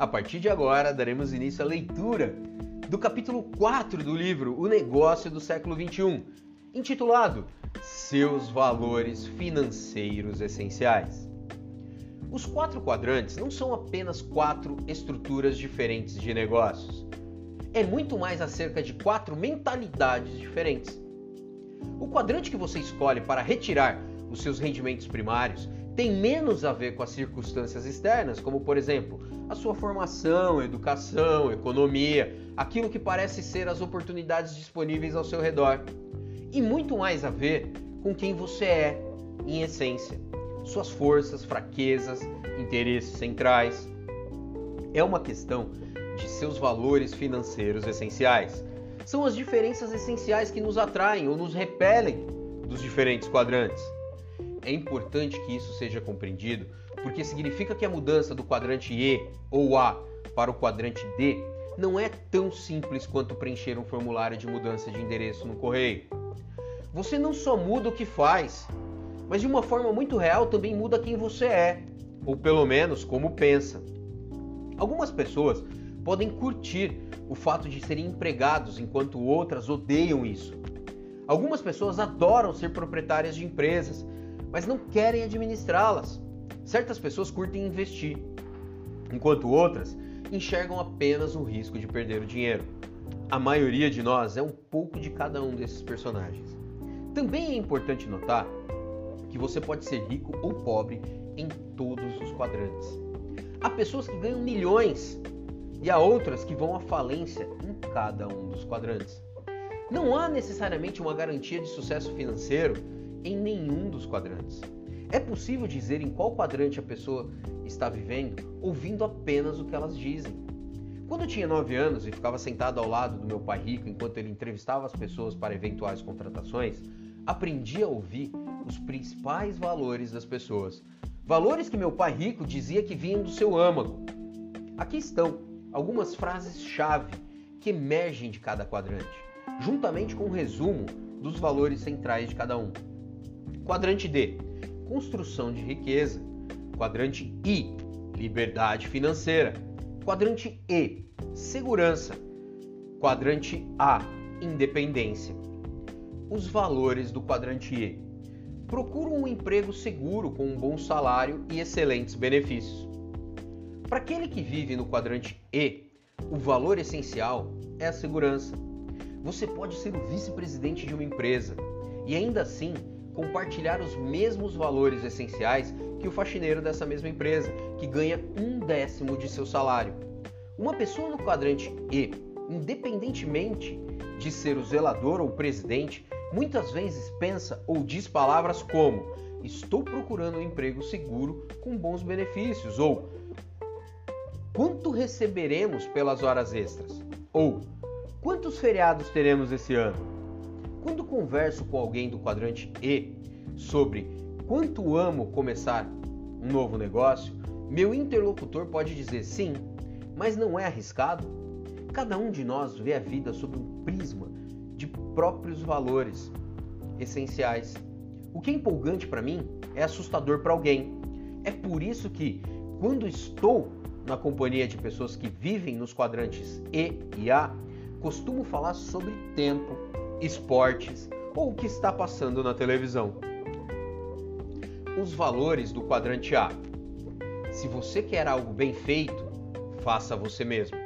A partir de agora, daremos início à leitura do capítulo 4 do livro O Negócio do Século XXI, intitulado Seus Valores Financeiros Essenciais. Os quatro quadrantes não são apenas quatro estruturas diferentes de negócios. É muito mais acerca de quatro mentalidades diferentes. O quadrante que você escolhe para retirar os seus rendimentos primários tem menos a ver com as circunstâncias externas, como por exemplo, a sua formação, educação, economia, aquilo que parece ser as oportunidades disponíveis ao seu redor, e muito mais a ver com quem você é, em essência, suas forças, fraquezas, interesses centrais. É uma questão de seus valores financeiros essenciais. São as diferenças essenciais que nos atraem ou nos repelem dos diferentes quadrantes. É importante que isso seja compreendido, porque significa que a mudança do quadrante E ou A para o quadrante D não é tão simples quanto preencher um formulário de mudança de endereço no correio. Você não só muda o que faz, mas de uma forma muito real também muda quem você é, ou pelo menos como pensa. Algumas pessoas podem curtir o fato de serem empregados, enquanto outras odeiam isso. Algumas pessoas adoram ser proprietárias de empresas, mas não querem administrá-las. Certas pessoas curtem investir, enquanto outras enxergam apenas o risco de perder o dinheiro. A maioria de nós é um pouco de cada um desses personagens. Também é importante notar que você pode ser rico ou pobre em todos os quadrantes. Há pessoas que ganham milhões e há outras que vão à falência em cada um dos quadrantes. Não há necessariamente uma garantia de sucesso financeiro em nenhum dos quadrantes. É possível dizer em qual quadrante a pessoa está vivendo ouvindo apenas o que elas dizem. Quando eu tinha 9 anos e ficava sentado ao lado do meu pai rico enquanto ele entrevistava as pessoas para eventuais contratações, aprendi a ouvir os principais valores das pessoas. Valores que meu pai rico dizia que vinham do seu âmago. Aqui estão algumas frases-chave que emergem de cada quadrante, juntamente com um resumo dos valores centrais de cada um. Quadrante D: construção de riqueza. Quadrante I: liberdade financeira. Quadrante E: segurança. Quadrante A: independência. Os valores do quadrante E: procura um emprego seguro com um bom salário e excelentes benefícios. Para aquele que vive no quadrante E, o valor essencial é a segurança. Você pode ser o vice-presidente de uma empresa e ainda assim compartilhar os mesmos valores essenciais que o faxineiro dessa mesma empresa, que ganha um décimo de seu salário. Uma pessoa no quadrante E, independentemente de ser o zelador ou presidente, muitas vezes pensa ou diz palavras como: Estou procurando um emprego seguro com bons benefícios, ou Quanto receberemos pelas horas extras? Ou quantos feriados teremos esse ano? Quando converso com alguém do quadrante E sobre quanto amo começar um novo negócio, meu interlocutor pode dizer sim, mas não é arriscado? Cada um de nós vê a vida sob um prisma de próprios valores essenciais. O que é empolgante para mim é assustador para alguém. É por isso que, quando estou na companhia de pessoas que vivem nos quadrantes E e A, costumo falar sobre tempo, esportes ou o que está passando na televisão. Os valores do quadrante A. Se você quer algo bem feito, faça você mesmo.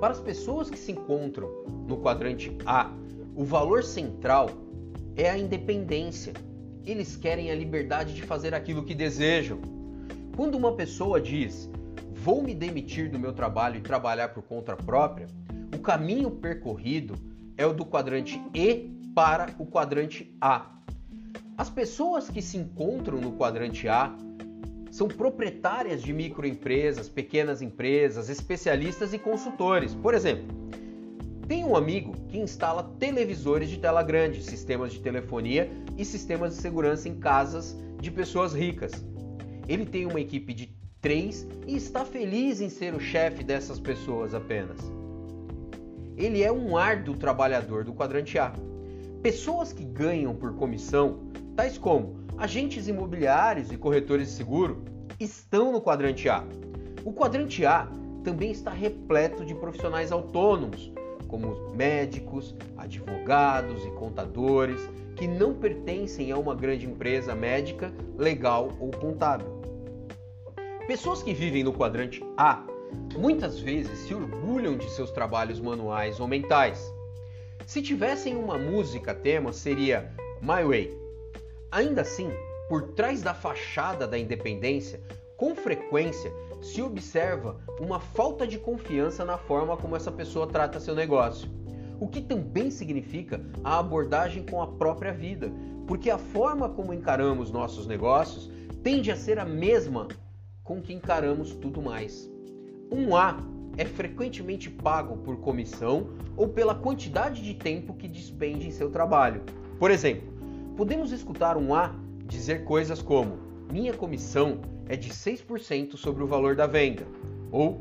Para as pessoas que se encontram no quadrante A, o valor central é a independência. Eles querem a liberdade de fazer aquilo que desejam. Quando uma pessoa diz vou me demitir do meu trabalho e trabalhar por conta própria, o caminho percorrido é o do quadrante E para o quadrante A. As pessoas que se encontram no quadrante A são proprietárias de microempresas, pequenas empresas, especialistas e consultores. Por exemplo, tem um amigo que instala televisores de tela grande, sistemas de telefonia e sistemas de segurança em casas de pessoas ricas. Ele tem uma equipe de 3 e está feliz em ser o chefe dessas pessoas apenas. Ele é um árduo trabalhador do quadrante A. Pessoas que ganham por comissão, tais como agentes imobiliários e corretores de seguro, estão no quadrante A. O quadrante A também está repleto de profissionais autônomos, como médicos, advogados e contadores, que não pertencem a uma grande empresa médica, legal ou contábil. Pessoas que vivem no quadrante A muitas vezes se orgulham de seus trabalhos manuais ou mentais. Se tivessem uma música tema, seria My Way. Ainda assim, por trás da fachada da independência, com frequência se observa uma falta de confiança na forma como essa pessoa trata seu negócio. O que também significa a abordagem com a própria vida, porque a forma como encaramos nossos negócios tende a ser a mesma com que encaramos tudo mais. Um A é frequentemente pago por comissão ou pela quantidade de tempo que despende em seu trabalho. Por exemplo, podemos escutar um A dizer coisas como: minha comissão é de 6% sobre o valor da venda, ou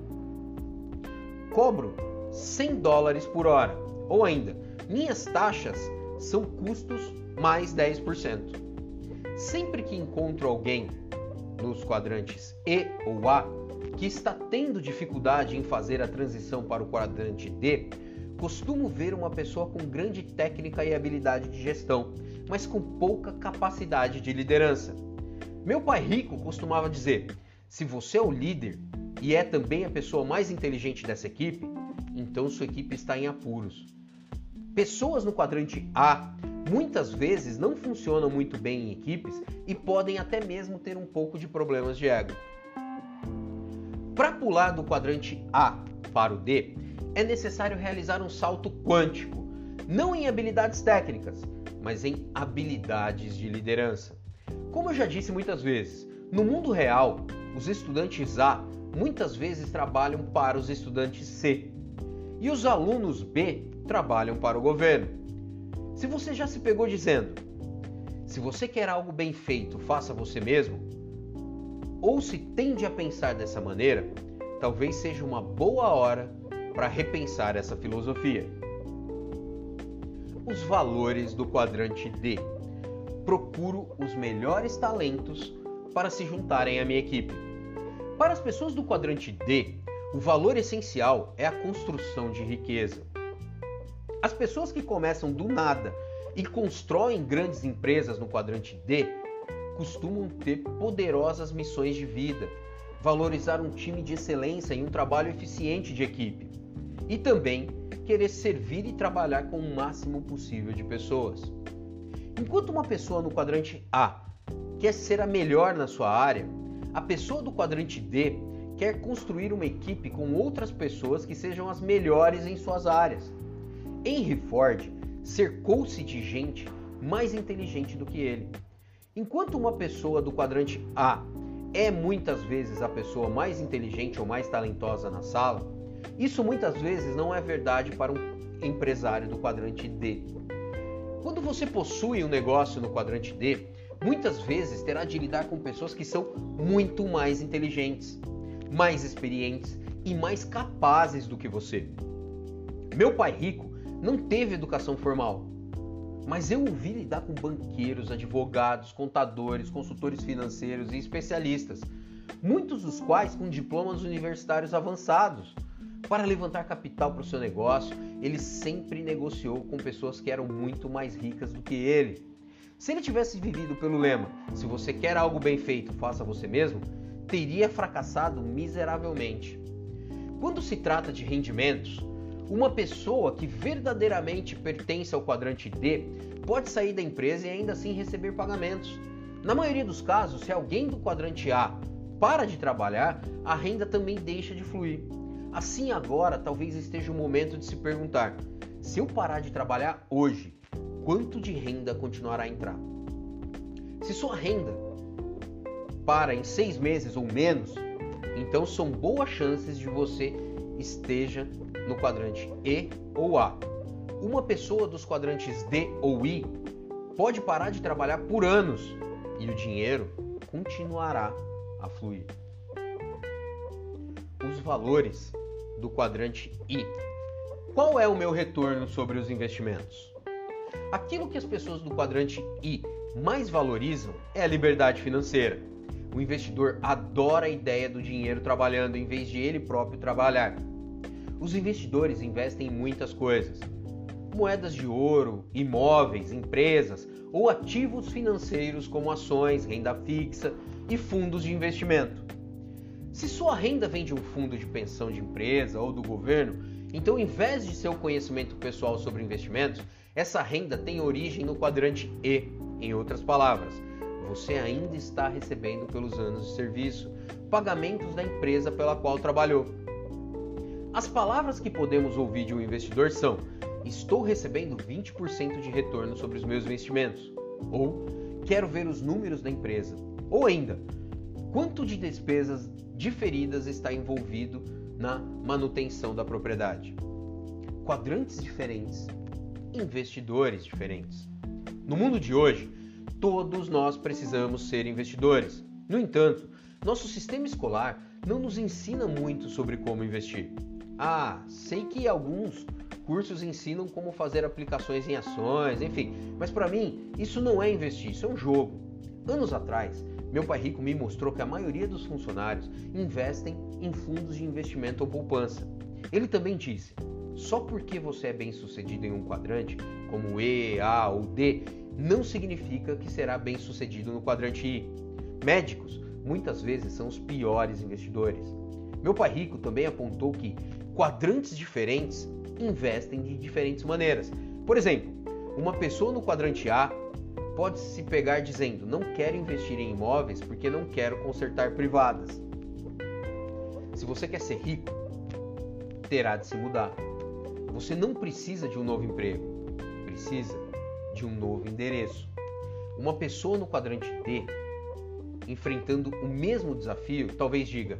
cobro 100 dólares por hora, ou ainda, minhas taxas são custos mais 10%. Sempre que encontro alguém nos quadrantes E ou A que está tendo dificuldade em fazer a transição para o quadrante D, costumo ver uma pessoa com grande técnica e habilidade de gestão, mas com pouca capacidade de liderança. Meu pai rico costumava dizer: se você é o líder e é também a pessoa mais inteligente dessa equipe, então sua equipe está em apuros. Pessoas no quadrante A muitas vezes não funcionam muito bem em equipes e podem até mesmo ter um pouco de problemas de ego. Para pular do quadrante A para o D, é necessário realizar um salto quântico, não em habilidades técnicas, mas em habilidades de liderança. Como eu já disse muitas vezes, no mundo real, os estudantes A muitas vezes trabalham para os estudantes C e os alunos B trabalham para o governo. Se você já se pegou dizendo, se você quer algo bem feito, faça você mesmo, ou se tende a pensar dessa maneira, talvez seja uma boa hora para repensar essa filosofia. Os valores do quadrante D. Procuro os melhores talentos para se juntarem à minha equipe. Para as pessoas do quadrante D, o valor essencial é a construção de riqueza. As pessoas que começam do nada e constroem grandes empresas no quadrante D costumam ter poderosas missões de vida, valorizar um time de excelência e um trabalho eficiente de equipe, e também querer servir e trabalhar com o máximo possível de pessoas. Enquanto uma pessoa no quadrante A quer ser a melhor na sua área, a pessoa do quadrante D quer construir uma equipe com outras pessoas que sejam as melhores em suas áreas. Henry Ford cercou-se de gente mais inteligente do que ele. Enquanto uma pessoa do quadrante A é muitas vezes a pessoa mais inteligente ou mais talentosa na sala, isso muitas vezes não é verdade para um empresário do quadrante D. Quando você possui um negócio no quadrante D, muitas vezes terá de lidar com pessoas que são muito mais inteligentes, mais experientes e mais capazes do que você. Meu pai rico não teve educação formal, mas eu ouvi lidar com banqueiros, advogados, contadores, consultores financeiros e especialistas, muitos dos quais com diplomas universitários avançados. Para levantar capital para o seu negócio, ele sempre negociou com pessoas que eram muito mais ricas do que ele. Se ele tivesse vivido pelo lema: se você quer algo bem feito, faça você mesmo, teria fracassado miseravelmente. Quando se trata de rendimentos, uma pessoa que verdadeiramente pertence ao quadrante D pode sair da empresa e ainda assim receber pagamentos. Na maioria dos casos, se alguém do quadrante A para de trabalhar, a renda também deixa de fluir. Assim, agora talvez esteja o momento de se perguntar: se eu parar de trabalhar hoje, quanto de renda continuará a entrar? Se sua renda para em seis meses ou menos, então são boas chances de você esteja no quadrante E ou A. Uma pessoa dos quadrantes D ou I pode parar de trabalhar por anos e o dinheiro continuará a fluir. Os valores do quadrante I. Qual é o meu retorno sobre os investimentos? Aquilo que as pessoas do quadrante I mais valorizam é a liberdade financeira. O investidor adora a ideia do dinheiro trabalhando em vez de ele próprio trabalhar. Os investidores investem em muitas coisas: moedas de ouro, imóveis, empresas ou ativos financeiros como ações, renda fixa e fundos de investimento. Se sua renda vem de um fundo de pensão de empresa ou do governo, então, em vez de seu conhecimento pessoal sobre investimentos, essa renda tem origem no quadrante E. Em outras palavras, você ainda está recebendo pelos anos de serviço pagamentos da empresa pela qual trabalhou. As palavras que podemos ouvir de um investidor são: estou recebendo 20% de retorno sobre os meus investimentos, ou quero ver os números da empresa, ou ainda, quanto de despesas diferidas está envolvido na manutenção da propriedade. Quadrantes diferentes, investidores diferentes. No mundo de hoje, todos nós precisamos ser investidores. No entanto, nosso sistema escolar não nos ensina muito sobre como investir. Ah, sei que alguns cursos ensinam como fazer aplicações em ações, enfim, mas para mim isso não é investir, isso é um jogo. Anos atrás, meu pai rico me mostrou que a maioria dos funcionários investem em fundos de investimento ou poupança. Ele também disse: só porque você é bem sucedido em um quadrante, como E, A ou D, não significa que será bem sucedido no quadrante I. Médicos muitas vezes são os piores investidores. Meu pai rico também apontou que quadrantes diferentes investem de diferentes maneiras. Por exemplo, uma pessoa no quadrante A pode se pegar dizendo: não quero investir em imóveis porque não quero consertar privadas. Se você quer ser rico, terá de se mudar. Você não precisa de um novo emprego, precisa de um novo endereço. Uma pessoa no quadrante D, enfrentando o mesmo desafio, talvez diga: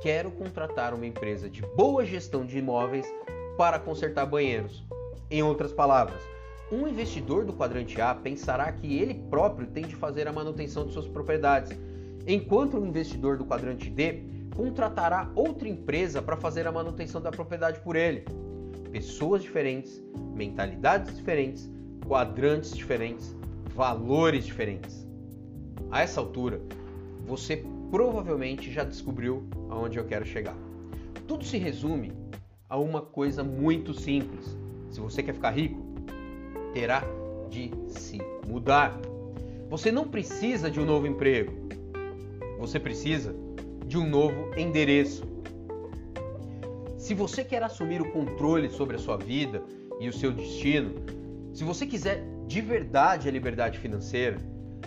Quero contratar uma empresa de boa gestão de imóveis para consertar banheiros. Em outras palavras, um investidor do quadrante A pensará que ele próprio tem de fazer a manutenção de suas propriedades, enquanto o um investidor do quadrante D contratará outra empresa para fazer a manutenção da propriedade por ele. Pessoas diferentes, mentalidades diferentes, quadrantes diferentes, valores diferentes. A essa altura, você provavelmente já descobriu aonde eu quero chegar. Tudo se resume a uma coisa muito simples. Se você quer ficar rico, terá de se mudar. Você não precisa de um novo emprego. Você precisa de um novo endereço. Se você quer assumir o controle sobre a sua vida e o seu destino, se você quiser de verdade a liberdade financeira,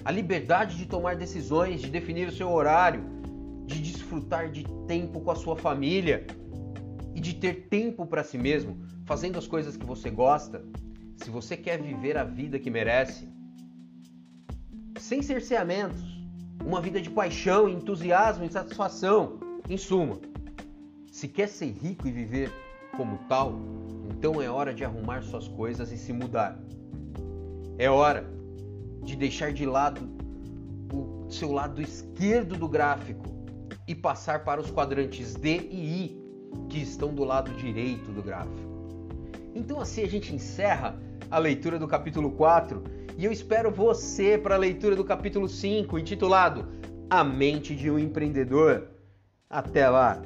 a liberdade de tomar decisões, de definir o seu horário, de desfrutar de tempo com a sua família e de ter tempo para si mesmo, fazendo as coisas que você gosta, se você quer viver a vida que merece, sem cerceamentos, uma vida de paixão, entusiasmo e satisfação, em suma, se quer ser rico e viver como tal, então é hora de arrumar suas coisas e se mudar. É hora de deixar de lado o seu lado esquerdo do gráfico e passar para os quadrantes D e I que estão do lado direito do gráfico. Então assim a gente encerra a leitura do capítulo 4 e eu espero você para a leitura do capítulo 5, intitulado A Mente de um Empreendedor. Até lá!